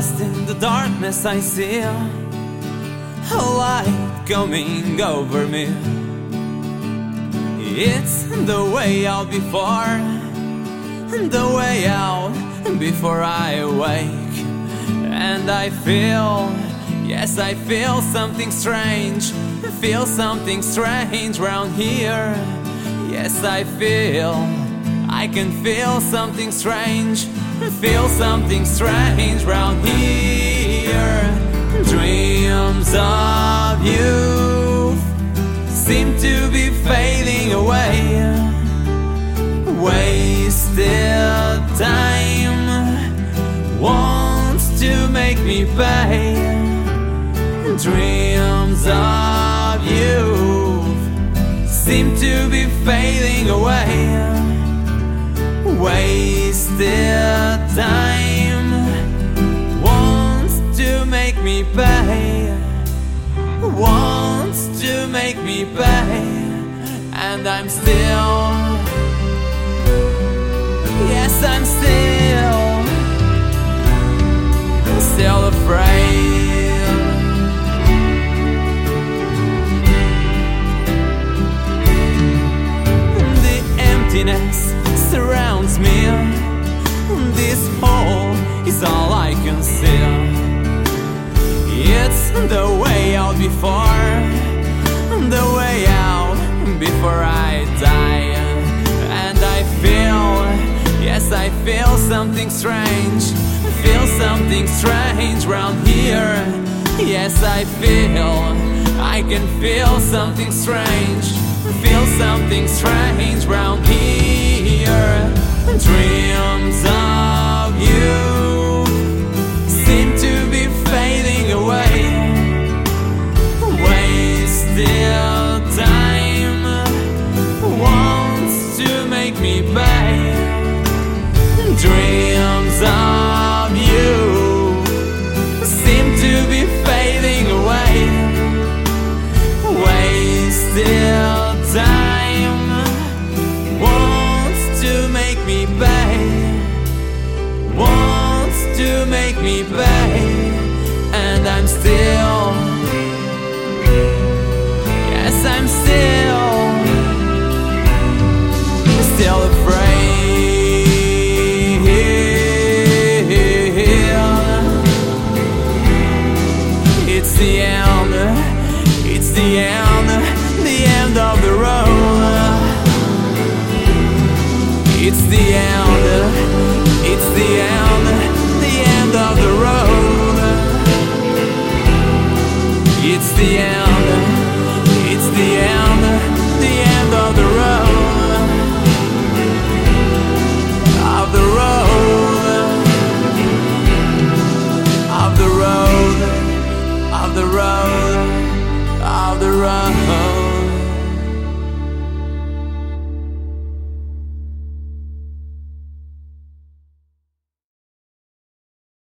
lost in the darkness, I see a light coming over me. It's the way out before, the way out before I wake. And I feel, yes, I feel something strange. Feel something strange round here. Yes, I feel, I can feel something strange. Feel something strange round here. Dreams of youth seem to be fading away. Wasted time wants to make me pay. Dreams of youth seem to be fading away. Wasted time wants to make me pay. Wants to make me pay. And I'm still, yes, I'm still, I feel something strange. Feel something strange round here. Yes, I feel, I can feel something strange. Feel something strange round here. Dreams of you seem to be fading away. Wasted time wants to make me pay. Time wants to make me pay. Wants to make me pay. And I'm still, yes, I'm still, still afraid. The end, it's the end, the end of the road. It's the end, it's the end,